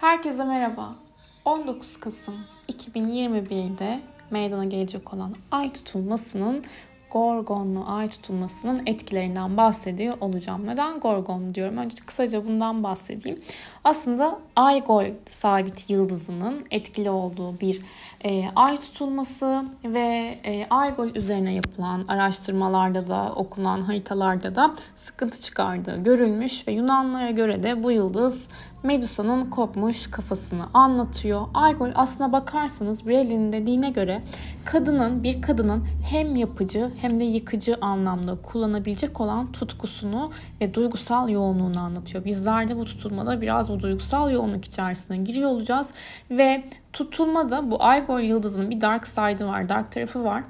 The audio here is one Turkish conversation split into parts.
Herkese merhaba. 19 Kasım 2021'de meydana gelecek olan ay tutulmasının Gorgonlu ay tutulmasının etkilerinden bahsediyor olacağım. Neden Gorgon diyorum? Önce kısaca bundan bahsedeyim. Aslında Aygol sabit yıldızının etkili olduğu bir e, ay tutulması ve e, Aygol üzerine yapılan araştırmalarda da okunan haritalarda da sıkıntı çıkardığı görülmüş ve Yunanlara göre de bu yıldız Medusa'nın kopmuş kafasını anlatıyor. Aygol aslına bakarsanız Brel'in dediğine göre kadının bir kadının hem yapıcı hem de yıkıcı anlamda kullanabilecek olan tutkusunu ve duygusal yoğunluğunu anlatıyor. Bizler de bu tutulmada biraz bu duygusal yoğunluk içerisine giriyor olacağız ve tutulmada bu Aygol yıldızının bir dark side'ı var, dark tarafı var.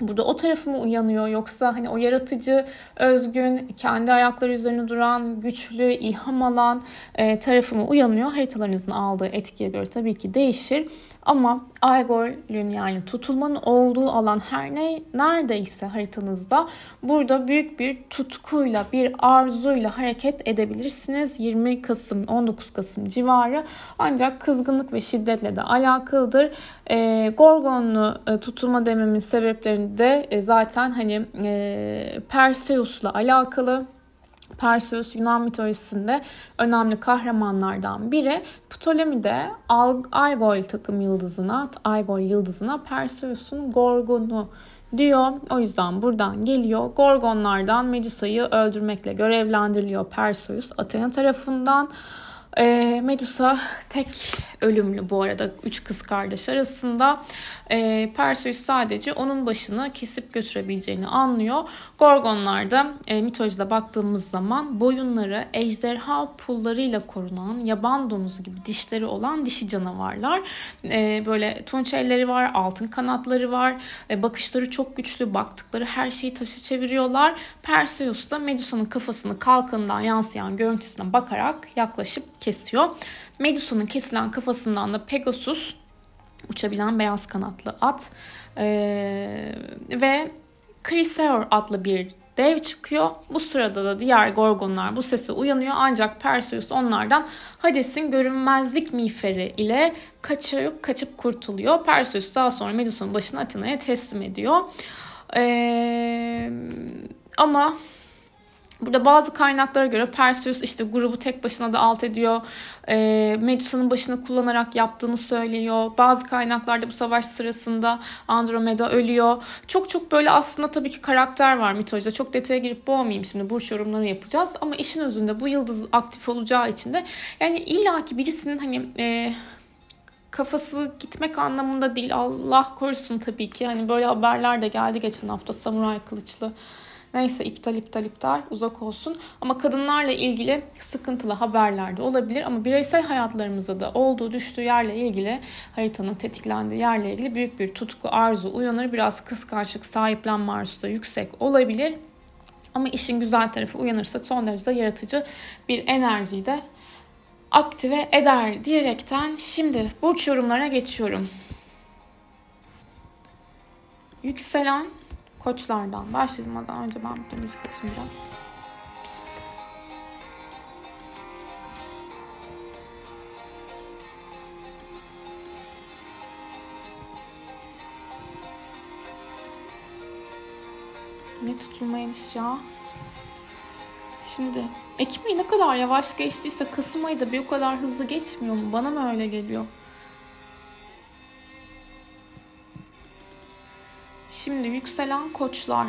Burada o tarafı mı uyanıyor yoksa hani o yaratıcı, özgün, kendi ayakları üzerine duran, güçlü, ilham alan e, tarafı mı uyanıyor? Haritalarınızın aldığı etkiye göre tabii ki değişir. Ama Aygol'ün yani tutulmanın olduğu alan her ne neredeyse haritanızda burada büyük bir tutkuyla, bir arzuyla hareket edebilirsiniz. 20 Kasım, 19 Kasım civarı ancak kızgınlık ve şiddetle de alakalıdır. E, Gorgonlu e, tutulma dememin sebeplerinde e, zaten hani e, Perseus'la alakalı. Perseus Yunan mitolojisinde önemli kahramanlardan biri. Ptolemy de Algol takım yıldızına, Algol yıldızına Perseus'un Gorgon'u diyor. O yüzden buradan geliyor. Gorgonlardan Medusa'yı öldürmekle görevlendiriliyor Perseus Athena tarafından. E, Medusa tek ölümlü bu arada üç kız kardeş arasında. E, Perseus sadece onun başını kesip götürebileceğini anlıyor. Gorgonlarda e, mitolojide baktığımız zaman boyunları ejderha pullarıyla korunan yaban domuzu gibi dişleri olan dişi canavarlar. E, böyle tunç elleri var, altın kanatları var. E, bakışları çok güçlü, baktıkları her şeyi taşa çeviriyorlar. Perseus da Medusa'nın kafasını kalkanından yansıyan görüntüsüne bakarak yaklaşıp kesiyor. Medusa'nın kesilen kafasından da Pegasus uçabilen beyaz kanatlı at ee, ve Chrysaor adlı bir dev çıkıyor. Bu sırada da diğer gorgonlar bu sese uyanıyor ancak Perseus onlardan Hades'in görünmezlik miğferi ile kaçıp kaçıp kurtuluyor. Perseus daha sonra Medusa'nın başını Athena'ya teslim ediyor. Ee, ama Burada bazı kaynaklara göre Perseus işte grubu tek başına da alt ediyor. E, Medusa'nın başını kullanarak yaptığını söylüyor. Bazı kaynaklarda bu savaş sırasında Andromeda ölüyor. Çok çok böyle aslında tabii ki karakter var mitolojide. Çok detaya girip boğmayayım şimdi. Burç yorumları yapacağız. Ama işin özünde bu yıldız aktif olacağı için de yani illaki birisinin hani... E, kafası gitmek anlamında değil. Allah korusun tabii ki. Hani böyle haberler de geldi geçen hafta samuray kılıçlı Neyse iptal iptal iptal uzak olsun. Ama kadınlarla ilgili sıkıntılı haberler de olabilir. Ama bireysel hayatlarımızda da olduğu düştüğü yerle ilgili haritanın tetiklendiği yerle ilgili büyük bir tutku, arzu uyanır. Biraz kıskançlık, sahiplenme arzusu da yüksek olabilir. Ama işin güzel tarafı uyanırsa son derece yaratıcı bir enerjiyi de aktive eder diyerekten şimdi burç yorumlarına geçiyorum. Yükselen koçlardan başlamadan önce ben burada müzik açayım biraz. Ne tutulmaymış ya. Şimdi Ekim ayı ne kadar yavaş geçtiyse Kasım ayı da bir o kadar hızlı geçmiyor mu? Bana mı öyle geliyor? Şimdi yükselen koçlar.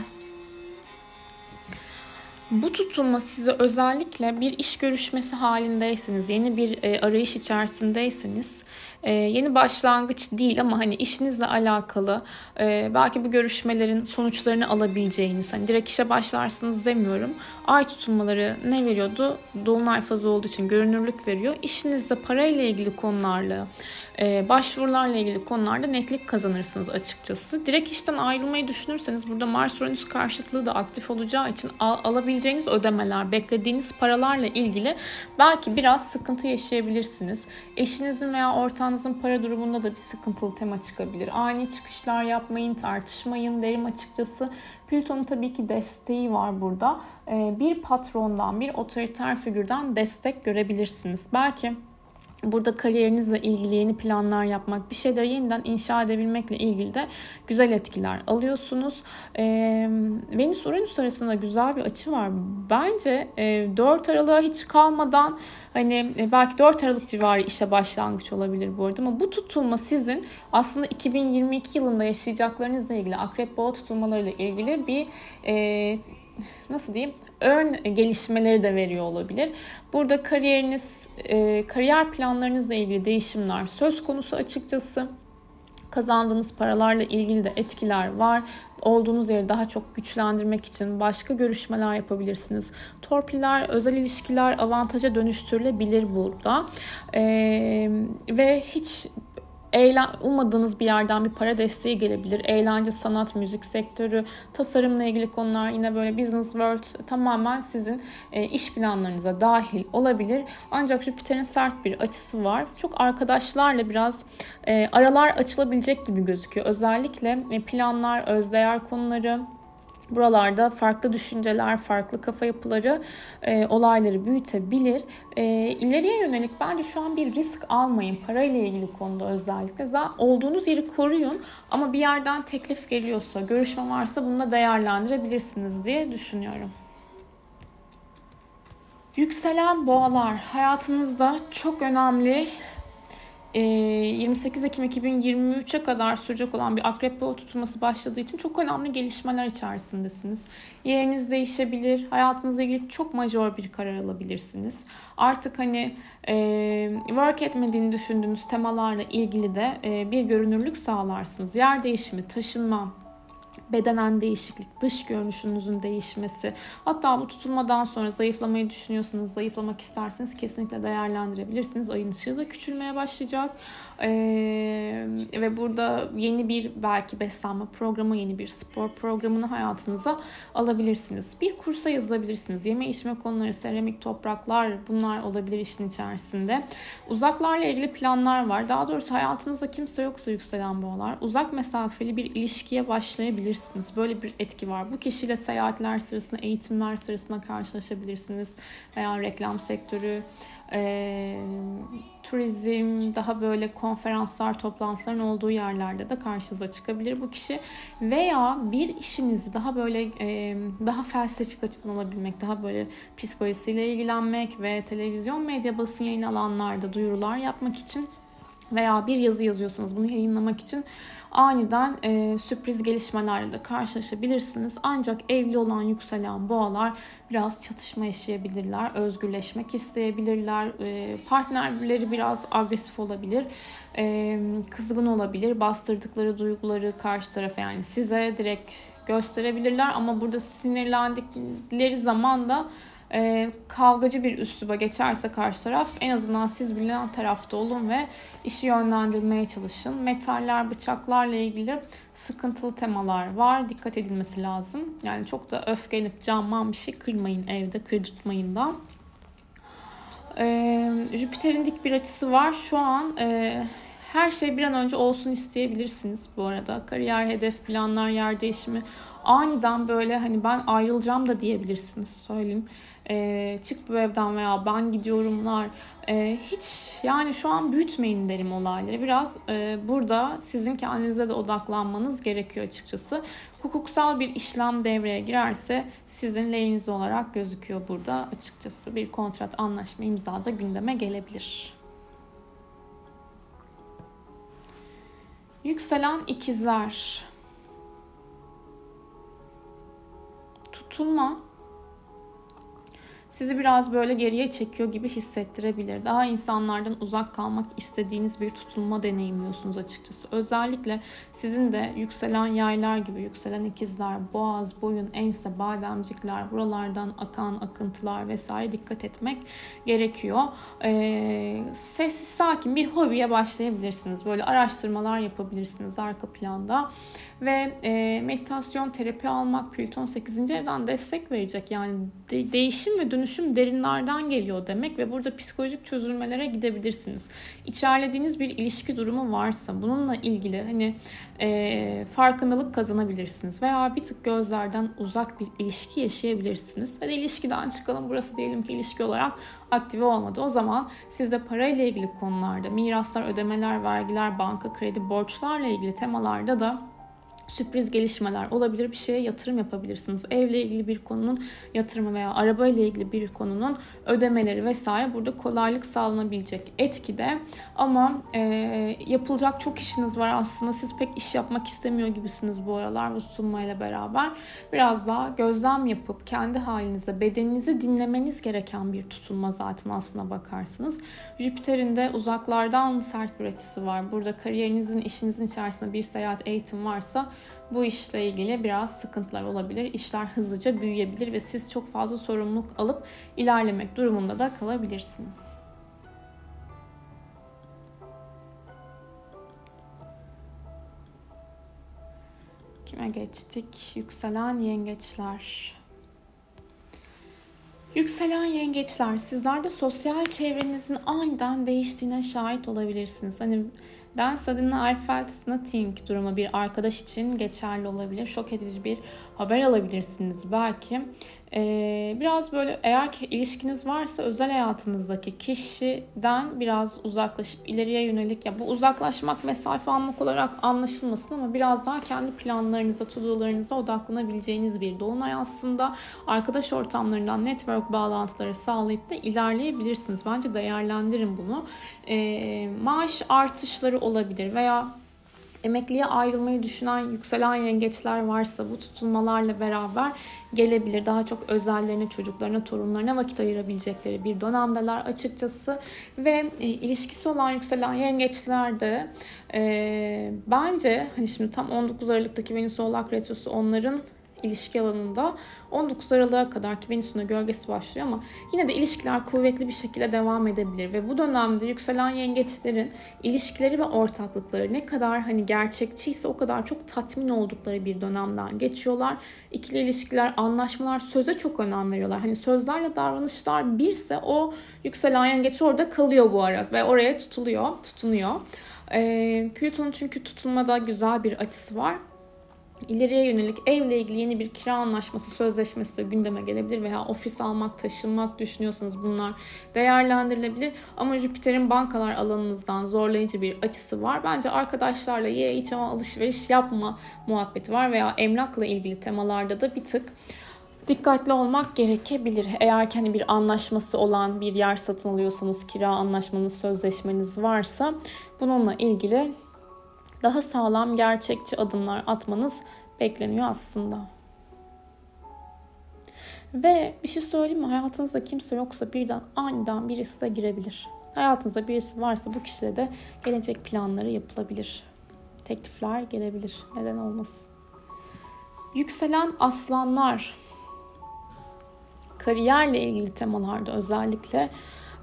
Bu tutulma size özellikle bir iş görüşmesi halindeyseniz, yeni bir e, arayış içerisindeyseniz, e, yeni başlangıç değil ama hani işinizle alakalı e, belki bu görüşmelerin sonuçlarını alabileceğiniz, hani direkt işe başlarsınız demiyorum. Ay tutulmaları ne veriyordu? Dolunay fazı olduğu için görünürlük veriyor. İşinizde parayla ilgili konularla, e, başvurularla ilgili konularda netlik kazanırsınız açıkçası. Direkt işten ayrılmayı düşünürseniz burada Mars-Uranüs karşıtlığı da aktif olacağı için al, alabileceğiniz ödemeler, beklediğiniz paralarla ilgili belki biraz sıkıntı yaşayabilirsiniz. Eşinizin veya ortağınızın para durumunda da bir sıkıntılı tema çıkabilir. Ani çıkışlar yapmayın, tartışmayın derim açıkçası. Plüton'un tabii ki desteği var burada. E, bir patrondan, bir otoriter figürden destek görebilirsiniz. Belki Burada kariyerinizle ilgili yeni planlar yapmak, bir şeyleri yeniden inşa edebilmekle ilgili de güzel etkiler alıyorsunuz. E, Venüs Uranüs arasında güzel bir açı var. Bence e, 4 Aralık'a hiç kalmadan hani e, belki 4 Aralık civarı işe başlangıç olabilir bu arada ama bu tutulma sizin aslında 2022 yılında yaşayacaklarınızla ilgili akrep boğa tutulmalarıyla ilgili bir e, nasıl diyeyim ön gelişmeleri de veriyor olabilir. Burada kariyeriniz, e, kariyer planlarınızla ilgili değişimler söz konusu açıkçası. Kazandığınız paralarla ilgili de etkiler var. Olduğunuz yeri daha çok güçlendirmek için başka görüşmeler yapabilirsiniz. Torpiller, özel ilişkiler avantaja dönüştürülebilir burada. Ee, ve hiç eğlen, ummadığınız bir yerden bir para desteği gelebilir. Eğlence, sanat, müzik sektörü, tasarımla ilgili konular yine böyle business world tamamen sizin e, iş planlarınıza dahil olabilir. Ancak Jüpiter'in sert bir açısı var. Çok arkadaşlarla biraz e, aralar açılabilecek gibi gözüküyor. Özellikle e, planlar, özdeğer konuları, Buralarda farklı düşünceler, farklı kafa yapıları e, olayları büyütebilir. E, ileriye yönelik bence şu an bir risk almayın parayla ilgili konuda özellikle. Zaten olduğunuz yeri koruyun ama bir yerden teklif geliyorsa, görüşme varsa bunu da değerlendirebilirsiniz diye düşünüyorum. Yükselen boğalar hayatınızda çok önemli 28 ee, Ekim 2023'e kadar sürecek olan bir akrep boğa tutulması başladığı için çok önemli gelişmeler içerisindesiniz. Yeriniz değişebilir, hayatınızla ilgili çok majör bir karar alabilirsiniz. Artık hani e, work etmediğini düşündüğünüz temalarla ilgili de e, bir görünürlük sağlarsınız. Yer değişimi, taşınma, bedenen değişiklik, dış görünüşünüzün değişmesi. Hatta bu tutulmadan sonra zayıflamayı düşünüyorsanız, zayıflamak isterseniz kesinlikle değerlendirebilirsiniz. Ayın ışığı da küçülmeye başlayacak. Ee, ve burada yeni bir belki beslenme programı, yeni bir spor programını hayatınıza alabilirsiniz. Bir kursa yazılabilirsiniz. Yeme içme konuları, seramik topraklar bunlar olabilir işin içerisinde. Uzaklarla ilgili planlar var. Daha doğrusu hayatınızda kimse yoksa yükselen boğalar uzak mesafeli bir ilişkiye başlayabilirsiniz. Böyle bir etki var. Bu kişiyle seyahatler sırasında, eğitimler sırasında karşılaşabilirsiniz. Veya reklam sektörü, e, turizm, daha böyle konferanslar, toplantıların olduğu yerlerde de karşınıza çıkabilir bu kişi. Veya bir işinizi daha böyle e, daha felsefik açıdan alabilmek, daha böyle psikolojisiyle ilgilenmek ve televizyon, medya, basın yayın alanlarda duyurular yapmak için veya bir yazı yazıyorsanız bunu yayınlamak için aniden e, sürpriz gelişmelerle de karşılaşabilirsiniz. Ancak evli olan yükselen boğalar biraz çatışma yaşayabilirler, özgürleşmek isteyebilirler, e, partnerleri biraz agresif olabilir, e, kızgın olabilir, bastırdıkları duyguları karşı tarafa yani size direkt gösterebilirler ama burada sinirlendikleri zaman da e, kavgacı bir üsluba geçerse karşı taraf en azından siz bilen tarafta olun ve işi yönlendirmeye çalışın. Metaller, bıçaklarla ilgili sıkıntılı temalar var. Dikkat edilmesi lazım. Yani çok da öfkelenip camman bir şey kırmayın evde, kırdırtmayın da. Ee, Jüpiter'in dik bir açısı var. Şu an e, her şey bir an önce olsun isteyebilirsiniz bu arada. Kariyer, hedef, planlar, yer değişimi. Aniden böyle hani ben ayrılacağım da diyebilirsiniz söyleyeyim e, çık bu evden veya ben gidiyorumlar e, hiç yani şu an büyütmeyin derim olayları. Biraz e, burada sizin kendinize de odaklanmanız gerekiyor açıkçası. Hukuksal bir işlem devreye girerse sizin lehiniz olarak gözüküyor burada açıkçası. Bir kontrat anlaşma imzada gündeme gelebilir. Yükselen ikizler. Tutulma sizi biraz böyle geriye çekiyor gibi hissettirebilir. Daha insanlardan uzak kalmak istediğiniz bir tutulma deneyimliyorsunuz açıkçası. Özellikle sizin de yükselen yaylar gibi, yükselen ikizler, boğaz, boyun, ense, bademcikler, buralardan akan akıntılar vesaire dikkat etmek gerekiyor. Ee, sessiz sakin bir hobiye başlayabilirsiniz. Böyle araştırmalar yapabilirsiniz arka planda ve e, meditasyon, terapi almak Plüton 8. evden destek verecek. Yani de, değişim ve dönüşüm derinlerden geliyor demek ve burada psikolojik çözülmelere gidebilirsiniz. İçerlediğiniz bir ilişki durumu varsa bununla ilgili hani e, farkındalık kazanabilirsiniz veya bir tık gözlerden uzak bir ilişki yaşayabilirsiniz. De ilişkiden çıkalım burası diyelim ki ilişki olarak aktive olmadı. O zaman siz de parayla ilgili konularda, miraslar, ödemeler, vergiler, banka, kredi, borçlarla ilgili temalarda da sürpriz gelişmeler olabilir. Bir şeye yatırım yapabilirsiniz. Evle ilgili bir konunun yatırımı veya araba ile ilgili bir konunun ödemeleri vesaire burada kolaylık sağlanabilecek etkide. Ama e, yapılacak çok işiniz var aslında. Siz pek iş yapmak istemiyor gibisiniz bu aralar bu tutulmayla beraber. Biraz daha gözlem yapıp kendi halinizde bedeninizi dinlemeniz gereken bir tutulma zaten aslına bakarsınız. Jüpiter'in de uzaklardan sert bir açısı var. Burada kariyerinizin, işinizin içerisinde bir seyahat, eğitim varsa bu işle ilgili biraz sıkıntılar olabilir. İşler hızlıca büyüyebilir ve siz çok fazla sorumluluk alıp ilerlemek durumunda da kalabilirsiniz. Kime geçtik? Yükselen yengeçler. Yükselen yengeçler, sizler de sosyal çevrenizin aniden değiştiğine şahit olabilirsiniz. Hani ben suddenly I felt nothing durumu bir arkadaş için geçerli olabilir. Şok edici bir haber alabilirsiniz belki. Ee, biraz böyle eğer ki ilişkiniz varsa özel hayatınızdaki kişiden biraz uzaklaşıp ileriye yönelik ya bu uzaklaşmak mesafe almak olarak anlaşılmasın ama biraz daha kendi planlarınıza, tudularınıza odaklanabileceğiniz bir dolunay aslında arkadaş ortamlarından network bağlantıları sağlayıp da ilerleyebilirsiniz. Bence değerlendirin bunu. Ee, maaş artışları olabilir veya emekliye ayrılmayı düşünen yükselen yengeçler varsa bu tutulmalarla beraber gelebilir. Daha çok özellerine, çocuklarına, torunlarına vakit ayırabilecekleri bir dönemdeler açıkçası. Ve e, ilişkisi olan yükselen yengeçler de e, bence hani şimdi tam 19 Aralık'taki Venüs Oğlak Retrosu onların ilişki alanında 19 Aralık'a kadar ki Venüs'ün gölgesi başlıyor ama yine de ilişkiler kuvvetli bir şekilde devam edebilir ve bu dönemde yükselen yengeçlerin ilişkileri ve ortaklıkları ne kadar hani gerçekçiyse o kadar çok tatmin oldukları bir dönemden geçiyorlar. İkili ilişkiler, anlaşmalar, söze çok önem veriyorlar. Hani sözlerle davranışlar birse o yükselen yengeç orada kalıyor bu ara ve oraya tutuluyor, tutunuyor. Ee, Plüton'un çünkü tutulmada güzel bir açısı var. İleriye yönelik evle ilgili yeni bir kira anlaşması, sözleşmesi de gündeme gelebilir veya ofis almak, taşınmak düşünüyorsanız bunlar değerlendirilebilir. Ama Jüpiter'in bankalar alanınızdan zorlayıcı bir açısı var. Bence arkadaşlarla ye iç ama alışveriş yapma muhabbeti var veya emlakla ilgili temalarda da bir tık dikkatli olmak gerekebilir. Eğer hani bir anlaşması olan bir yer satın alıyorsanız, kira anlaşmanız, sözleşmeniz varsa bununla ilgili daha sağlam, gerçekçi adımlar atmanız bekleniyor aslında. Ve bir şey söyleyeyim mi? Hayatınızda kimse yoksa birden aniden birisi de girebilir. Hayatınızda birisi varsa bu kişiyle de gelecek planları yapılabilir. Teklifler gelebilir. Neden olmasın? Yükselen aslanlar kariyerle ilgili temalarda özellikle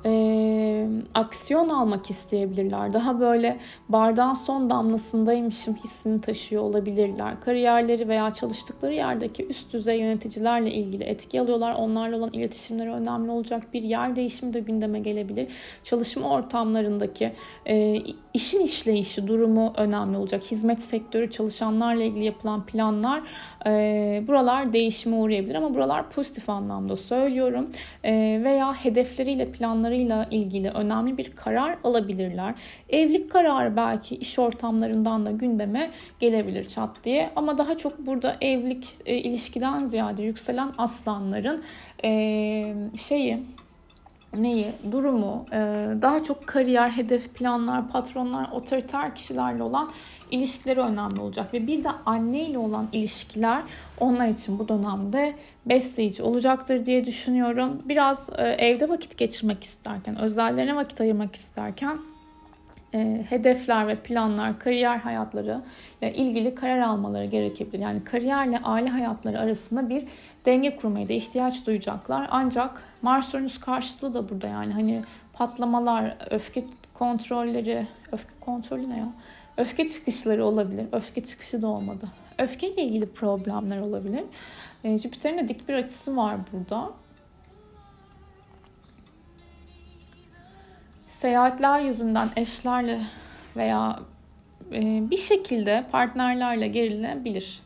e, aksiyon almak isteyebilirler. Daha böyle bardağın son damlasındaymışım hissini taşıyor olabilirler. Kariyerleri veya çalıştıkları yerdeki üst düzey yöneticilerle ilgili etki alıyorlar. Onlarla olan iletişimleri önemli olacak. Bir yer değişimi de gündeme gelebilir. Çalışma ortamlarındaki e, işin işleyişi, durumu önemli olacak. Hizmet sektörü çalışanlarla ilgili yapılan planlar e, buralar değişime uğrayabilir ama buralar pozitif anlamda söylüyorum. E, veya hedefleriyle planları hayatlarıyla ilgili önemli bir karar alabilirler. Evlilik kararı belki iş ortamlarından da gündeme gelebilir çat diye. Ama daha çok burada evlilik e, ilişkiden ziyade yükselen aslanların e, şeyi neyi, durumu, e, daha çok kariyer, hedef planlar, patronlar, otoriter kişilerle olan ilişkileri önemli olacak. Ve bir de anne ile olan ilişkiler onlar için bu dönemde besleyici olacaktır diye düşünüyorum. Biraz e, evde vakit geçirmek isterken, özellerine vakit ayırmak isterken e, hedefler ve planlar, kariyer hayatları ile ilgili karar almaları gerekebilir. Yani kariyerle aile hayatları arasında bir denge kurmaya da ihtiyaç duyacaklar. Ancak Mars Uranüs karşıtlığı da burada yani hani patlamalar, öfke kontrolleri, öfke kontrolü ne ya? Öfke çıkışları olabilir. Öfke çıkışı da olmadı. Öfkeyle ilgili problemler olabilir. E, Jüpiter'in de dik bir açısı var burada. Seyahatler yüzünden eşlerle veya e, bir şekilde partnerlerle gerilenebilir.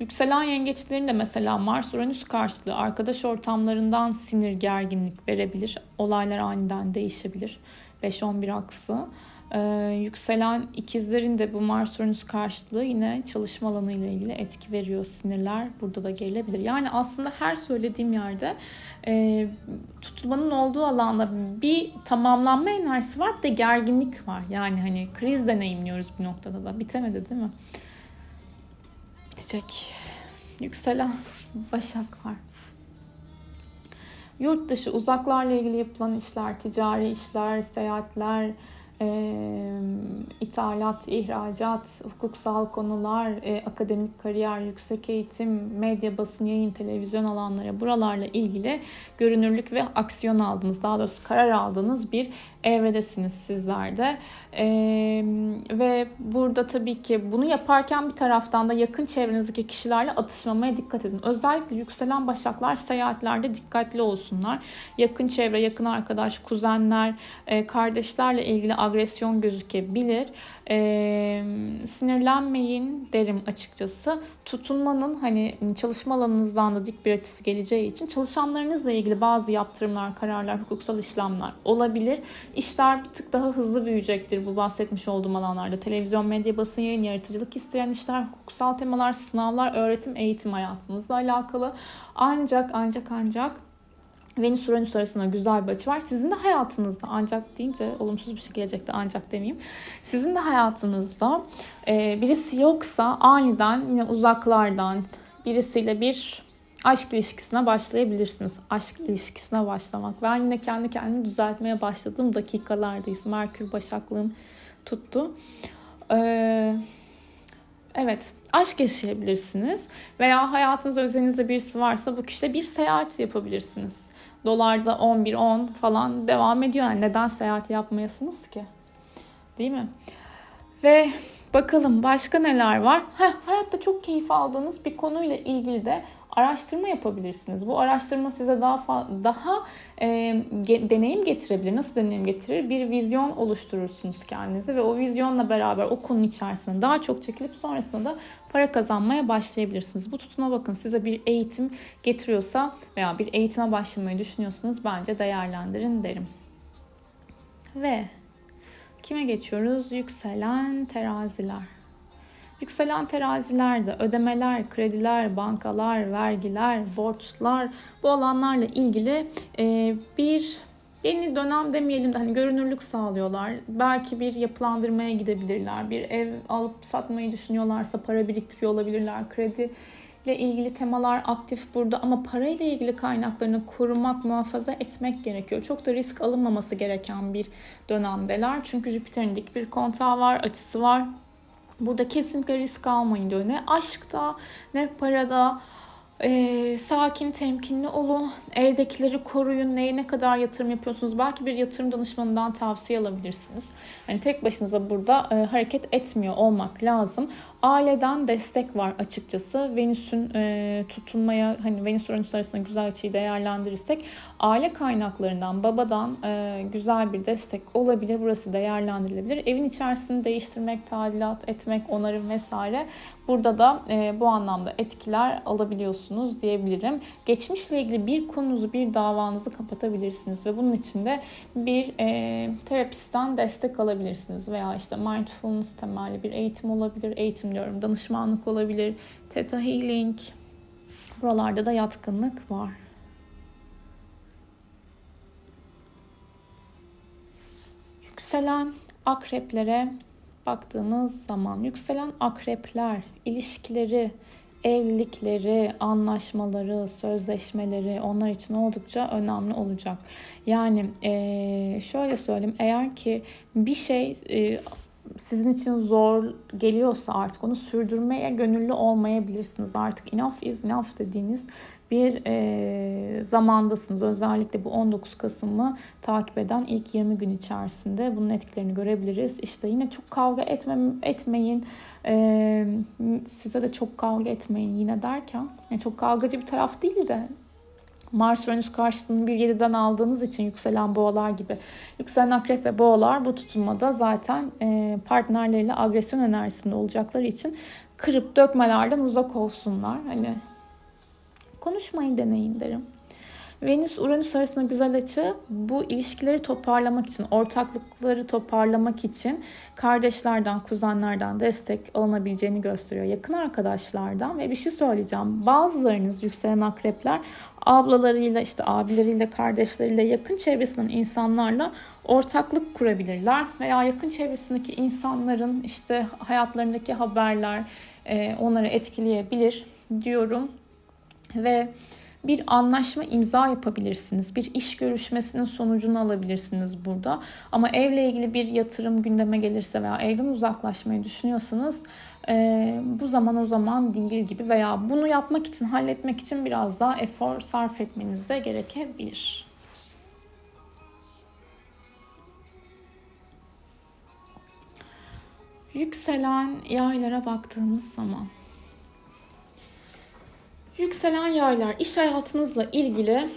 Yükselen yengeçlerin de mesela Mars Uranüs karşılığı arkadaş ortamlarından sinir gerginlik verebilir. Olaylar aniden değişebilir. 5-11 aksı. Ee, yükselen ikizlerin de bu Mars Uranüs karşılığı yine çalışma alanı ile ilgili etki veriyor. Sinirler burada da gerilebilir. Yani aslında her söylediğim yerde e, tutulmanın olduğu alanda bir tamamlanma enerjisi var bir de gerginlik var. Yani hani kriz deneyimliyoruz bir noktada da. Bitemedi değil mi? Bitecek. Yükselen Başak var. Yurt dışı uzaklarla ilgili yapılan işler, ticari işler, seyahatler, e, ithalat, ihracat, hukuksal konular, e, akademik kariyer, yüksek eğitim, medya, basın, yayın, televizyon alanları buralarla ilgili görünürlük ve aksiyon aldınız. Daha doğrusu karar aldığınız bir evredesiniz sizler de. E, ve burada tabii ki bunu yaparken bir taraftan da yakın çevrenizdeki kişilerle atışmamaya dikkat edin. Özellikle yükselen başaklar seyahatlerde dikkatli olsunlar. Yakın çevre, yakın arkadaş, kuzenler, kardeşlerle ilgili agresyon gözükebilir. E, sinirlenmeyin derim açıkçası. Tutunmanın hani çalışma alanınızdan da dik bir açısı geleceği için çalışanlarınızla ilgili bazı yaptırımlar, kararlar, hukuksal işlemler olabilir. İşler bir tık daha hızlı büyüyecektir bu bahsetmiş olduğum alanlarda. Televizyon, medya, basın, yayın, yaratıcılık isteyen işler, hukuksal temalar, sınavlar, öğretim, eğitim hayatınızla alakalı. Ancak ancak ancak Venüs Uranüs arasında güzel bir açı var. Sizin de hayatınızda ancak deyince olumsuz bir şey gelecekti ancak demeyeyim. Sizin de hayatınızda e, birisi yoksa aniden yine uzaklardan birisiyle bir aşk ilişkisine başlayabilirsiniz. Aşk ilişkisine başlamak. Ben yine kendi kendimi düzeltmeye başladığım dakikalardayız. Merkür başaklığım tuttu. Ee, evet aşk yaşayabilirsiniz. Veya hayatınızda özelinizde birisi varsa bu kişiyle bir seyahat yapabilirsiniz. Dolarda 11-10 falan devam ediyor. Yani neden seyahat yapmayasınız ki? Değil mi? Ve bakalım başka neler var? Heh, hayatta çok keyif aldığınız bir konuyla ilgili de araştırma yapabilirsiniz. Bu araştırma size daha daha e, ge, deneyim getirebilir. Nasıl deneyim getirir? Bir vizyon oluşturursunuz kendinize ve o vizyonla beraber o konu içerisinde daha çok çekilip sonrasında da para kazanmaya başlayabilirsiniz. Bu tutuma bakın size bir eğitim getiriyorsa veya bir eğitime başlamayı düşünüyorsanız bence değerlendirin derim. Ve kime geçiyoruz? Yükselen teraziler. Yükselen terazilerde ödemeler, krediler, bankalar, vergiler, borçlar bu alanlarla ilgili e, bir yeni dönem demeyelim de hani görünürlük sağlıyorlar. Belki bir yapılandırmaya gidebilirler. Bir ev alıp satmayı düşünüyorlarsa para biriktiriyor olabilirler. Kredi ile ilgili temalar aktif burada ama parayla ilgili kaynaklarını korumak, muhafaza etmek gerekiyor. Çok da risk alınmaması gereken bir dönemdeler. Çünkü Jüpiter'in dik bir kontağı var, açısı var. Burada kesinlikle risk almayın diyor. Ne aşkta ne parada e, sakin, temkinli olun. Evdekileri koruyun. Neye ne kadar yatırım yapıyorsunuz? Belki bir yatırım danışmanından tavsiye alabilirsiniz. Yani tek başınıza burada e, hareket etmiyor olmak lazım. Aileden destek var açıkçası. Venüs'ün e, tutunmaya hani Venüs Uranüs arasında güzel açıyı değerlendirirsek aile kaynaklarından, babadan e, güzel bir destek olabilir. Burası değerlendirilebilir. Evin içerisini değiştirmek, tadilat etmek, onarım vesaire Burada da e, bu anlamda etkiler alabiliyorsunuz diyebilirim. Geçmişle ilgili bir konunuzu, bir davanızı kapatabilirsiniz ve bunun için de bir e, terapistten destek alabilirsiniz veya işte mindfulness temelli bir eğitim olabilir. Eğitim diyorum, danışmanlık olabilir, theta healing. Buralarda da yatkınlık var. Yükselen akreplere baktığımız zaman yükselen akrepler, ilişkileri, evlilikleri, anlaşmaları, sözleşmeleri onlar için oldukça önemli olacak. Yani e, şöyle söyleyeyim eğer ki bir şey e, sizin için zor geliyorsa artık onu sürdürmeye gönüllü olmayabilirsiniz. Artık enough is enough dediğiniz bir e, zamandasınız. Özellikle bu 19 Kasım'ı takip eden ilk 20 gün içerisinde bunun etkilerini görebiliriz. İşte yine çok kavga etme, etmeyin. E, size de çok kavga etmeyin yine derken yani çok kavgacı bir taraf değil de Mars Uranüs karşıtını bir 7'den aldığınız için yükselen boğalar gibi. Yükselen akrep ve boğalar bu tutulmada zaten e, partnerleriyle agresyon enerjisinde olacakları için kırıp dökmelerden uzak olsunlar. Hani konuşmayı deneyin derim. Venüs Uranüs arasında güzel açı bu ilişkileri toparlamak için, ortaklıkları toparlamak için kardeşlerden, kuzenlerden destek alınabileceğini gösteriyor. Yakın arkadaşlardan ve bir şey söyleyeceğim. Bazılarınız yükselen akrepler ablalarıyla, işte abileriyle, kardeşleriyle, yakın çevresinden insanlarla ortaklık kurabilirler veya yakın çevresindeki insanların işte hayatlarındaki haberler onları etkileyebilir diyorum ve bir anlaşma imza yapabilirsiniz. Bir iş görüşmesinin sonucunu alabilirsiniz burada. Ama evle ilgili bir yatırım gündeme gelirse veya evden uzaklaşmayı düşünüyorsanız e, bu zaman o zaman değil gibi veya bunu yapmak için, halletmek için biraz daha efor sarf etmeniz de gerekebilir. Yükselen yaylara baktığımız zaman Yükselen yaylar iş hayatınızla ilgili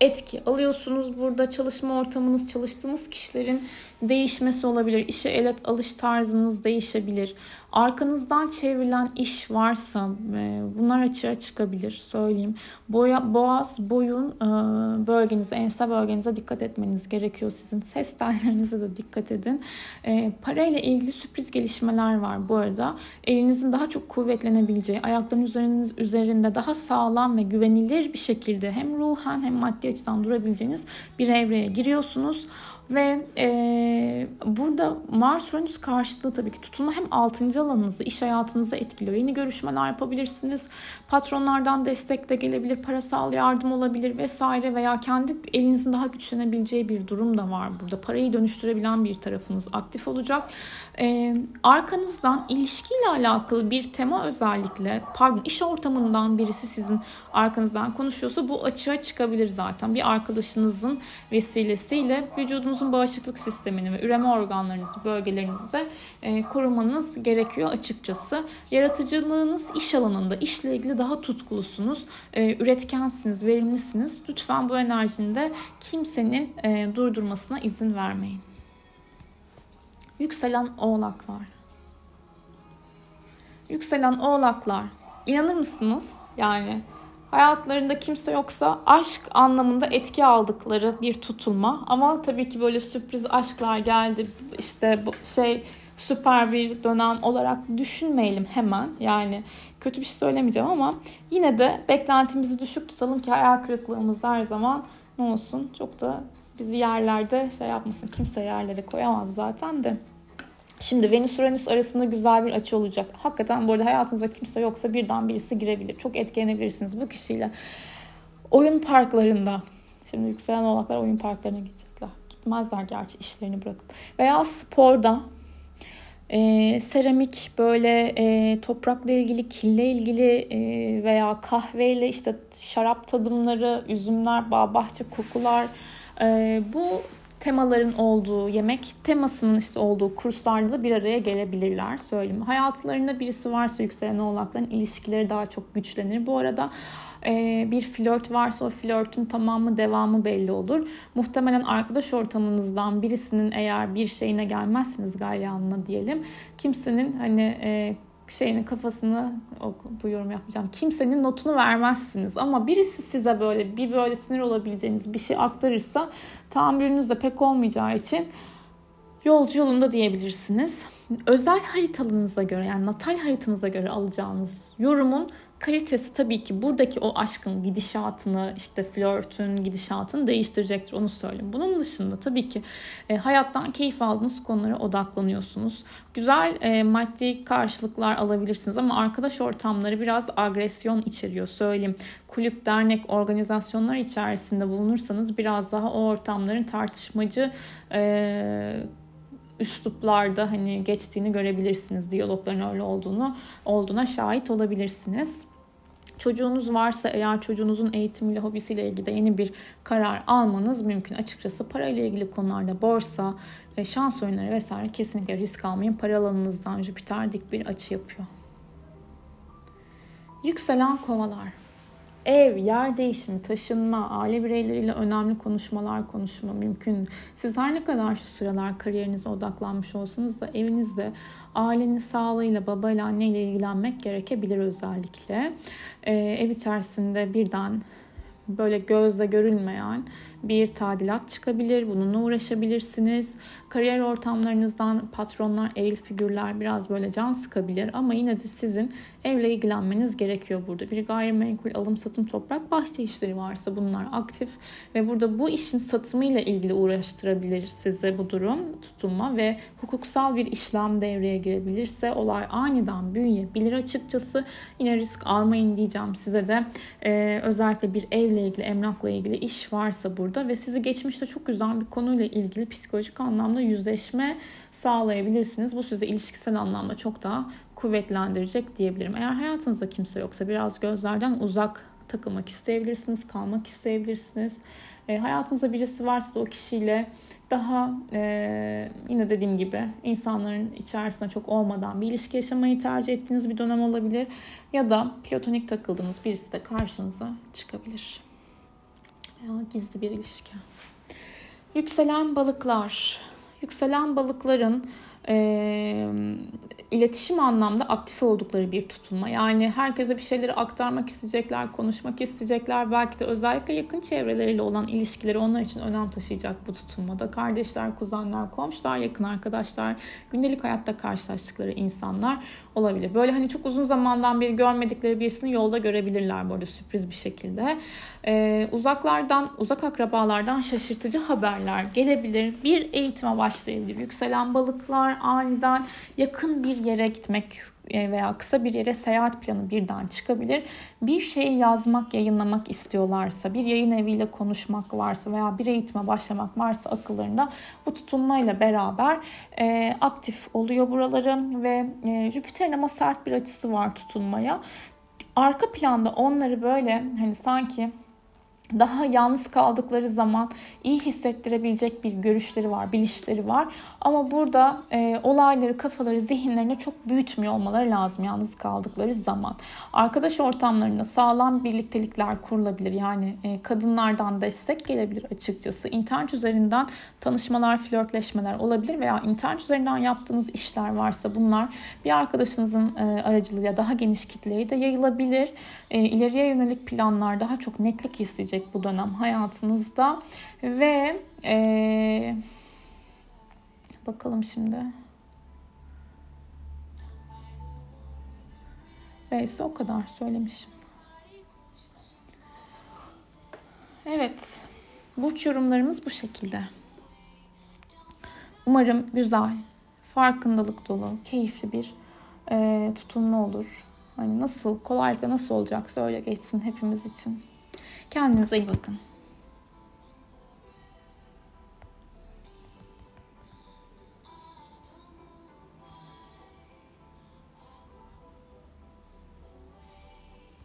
etki alıyorsunuz. Burada çalışma ortamınız, çalıştığınız kişilerin değişmesi olabilir. İşe elet alış tarzınız değişebilir. Arkanızdan çevrilen iş varsa e, bunlar açığa çıkabilir söyleyeyim. Boya, boğaz, boyun e, bölgenize, ense bölgenize dikkat etmeniz gerekiyor. Sizin ses tellerinize de dikkat edin. E, parayla ilgili sürpriz gelişmeler var bu arada. Elinizin daha çok kuvvetlenebileceği, ayaklarınız üzerinde daha sağlam ve güvenilir bir şekilde hem ruhen hem maddi açıdan durabileceğiniz bir evreye giriyorsunuz. Ve e, burada Mars Uranüs karşıtlığı tabii ki tutulma hem 6. alanınızda iş hayatınızı etkiliyor. Yeni görüşmeler yapabilirsiniz. Patronlardan destek de gelebilir, parasal yardım olabilir vesaire veya kendi elinizin daha güçlenebileceği bir durum da var burada. Parayı dönüştürebilen bir tarafınız aktif olacak. E, arkanızdan ilişkiyle alakalı bir tema özellikle pardon iş ortamından birisi sizin arkanızdan konuşuyorsa bu açığa çıkabilir zaten. Bir arkadaşınızın vesilesiyle vücudunuz vücudunuzun bağışıklık sistemini ve üreme organlarınızı, bölgelerinizi de e, korumanız gerekiyor açıkçası. Yaratıcılığınız iş alanında, işle ilgili daha tutkulusunuz, e, üretkensiniz, verimlisiniz. Lütfen bu enerjini de kimsenin e, durdurmasına izin vermeyin. Yükselen oğlaklar. Yükselen oğlaklar. İnanır mısınız? Yani hayatlarında kimse yoksa aşk anlamında etki aldıkları bir tutulma. Ama tabii ki böyle sürpriz aşklar geldi. İşte şey süper bir dönem olarak düşünmeyelim hemen. Yani kötü bir şey söylemeyeceğim ama yine de beklentimizi düşük tutalım ki hayal kırıklığımız her zaman ne olsun çok da bizi yerlerde şey yapmasın. Kimse yerlere koyamaz zaten de. Şimdi Venüs Uranüs arasında güzel bir açı olacak. Hakikaten bu arada hayatınızda kimse yoksa birden birisi girebilir. Çok etkilenebilirsiniz bu kişiyle. Oyun parklarında. Şimdi yükselen oğlaklar oyun parklarına gidecekler. Gitmezler gerçi işlerini bırakıp. Veya sporda e, seramik böyle e, toprakla ilgili, kille ilgili e, veya kahveyle işte şarap tadımları, üzümler, bağ bahçe kokular e, bu temaların olduğu, yemek temasının işte olduğu kurslarda da bir araya gelebilirler söyleyeyim. Hayatlarında birisi varsa yükselen oğlakların ilişkileri daha çok güçlenir. Bu arada e, bir flört varsa o flörtün tamamı devamı belli olur. Muhtemelen arkadaş ortamınızdan birisinin eğer bir şeyine gelmezsiniz galyanına diyelim. Kimsenin hani şeyinin kafasını bu yorum yapmayacağım. Kimsenin notunu vermezsiniz ama birisi size böyle bir böyle sinir olabileceğiniz bir şey aktarırsa tahammülünüz de pek olmayacağı için yolcu yolunda diyebilirsiniz. Özel haritalınıza göre yani natal haritanıza göre alacağınız yorumun kalitesi tabii ki buradaki o aşkın gidişatını işte flörtün gidişatını değiştirecektir onu söyleyeyim. Bunun dışında tabii ki e, hayattan keyif aldığınız konulara odaklanıyorsunuz. Güzel e, maddi karşılıklar alabilirsiniz ama arkadaş ortamları biraz agresyon içeriyor söyleyeyim. Kulüp, dernek, organizasyonlar içerisinde bulunursanız biraz daha o ortamların tartışmacı e, üsluplarda hani geçtiğini görebilirsiniz. Diyalogların öyle olduğunu olduğuna şahit olabilirsiniz. Çocuğunuz varsa eğer çocuğunuzun eğitimiyle, hobisiyle ilgili de yeni bir karar almanız mümkün. Açıkçası parayla ilgili konularda borsa, e, şans oyunları vesaire kesinlikle risk almayın. Para alanınızdan Jüpiter dik bir açı yapıyor. Yükselen kovalar. Ev, yer değişimi, taşınma, aile bireyleriyle önemli konuşmalar konuşma mümkün. Siz her ne kadar şu sıralar kariyerinize odaklanmış olsanız da evinizde ailenin sağlığıyla, babayla, anneyle ilgilenmek gerekebilir özellikle. Ee, ev içerisinde birden böyle gözle görülmeyen bir tadilat çıkabilir. Bununla uğraşabilirsiniz. Kariyer ortamlarınızdan patronlar, eril figürler biraz böyle can sıkabilir ama yine de sizin evle ilgilenmeniz gerekiyor burada. Bir gayrimenkul alım satım toprak bahçe işleri varsa bunlar aktif ve burada bu işin satımıyla ilgili uğraştırabilir size bu durum tutunma ve hukuksal bir işlem devreye girebilirse olay aniden büyüyebilir açıkçası. Yine risk almayın diyeceğim size de ee, özellikle bir evle ilgili emlakla ilgili iş varsa burada ve sizi geçmişte çok güzel bir konuyla ilgili psikolojik anlamda yüzleşme sağlayabilirsiniz. Bu sizi ilişkisel anlamda çok daha kuvvetlendirecek diyebilirim. Eğer hayatınızda kimse yoksa biraz gözlerden uzak takılmak isteyebilirsiniz, kalmak isteyebilirsiniz. E, hayatınızda birisi varsa da o kişiyle daha e, yine dediğim gibi insanların içerisinde çok olmadan bir ilişki yaşamayı tercih ettiğiniz bir dönem olabilir. Ya da platonik takıldığınız birisi de karşınıza çıkabilir. Ya, gizli bir ilişki. Yükselen balıklar. Yükselen balıkların e, iletişim anlamda aktif oldukları bir tutunma. Yani herkese bir şeyleri aktarmak isteyecekler, konuşmak isteyecekler. Belki de özellikle yakın çevreleriyle olan ilişkileri onlar için önem taşıyacak bu tutunmada. Kardeşler, kuzenler, komşular, yakın arkadaşlar, gündelik hayatta karşılaştıkları insanlar olabilir. Böyle hani çok uzun zamandan beri görmedikleri birisini yolda görebilirler böyle sürpriz bir şekilde. Ee, uzaklardan, uzak akrabalardan şaşırtıcı haberler gelebilir. Bir eğitime başlayabilir. Yükselen balıklar aniden yakın bir yere gitmek e, veya kısa bir yere seyahat planı birden çıkabilir. Bir şeyi yazmak, yayınlamak istiyorlarsa, bir yayın eviyle konuşmak varsa veya bir eğitime başlamak varsa akıllarında bu tutunmayla beraber e, aktif oluyor buraları ve e, Jüpiter'in ama sert bir açısı var tutunmaya. Arka planda onları böyle hani sanki daha yalnız kaldıkları zaman iyi hissettirebilecek bir görüşleri var, bilişleri var. Ama burada e, olayları, kafaları, zihinlerine çok büyütmüyor olmaları lazım yalnız kaldıkları zaman. Arkadaş ortamlarında sağlam birliktelikler kurulabilir. Yani e, kadınlardan destek gelebilir açıkçası. İnternet üzerinden tanışmalar, flörtleşmeler olabilir veya internet üzerinden yaptığınız işler varsa bunlar bir arkadaşınızın e, aracılığıyla daha geniş kitleye de yayılabilir. E, ileriye yönelik planlar daha çok netlik isteyecek gelecek bu dönem hayatınızda ve ee, bakalım şimdi Neyse o kadar söylemişim. Evet. Burç yorumlarımız bu şekilde. Umarım güzel, farkındalık dolu, keyifli bir e, tutunma olur. Hani nasıl, kolaylıkla nasıl olacaksa öyle geçsin hepimiz için. Kendinize iyi bakın.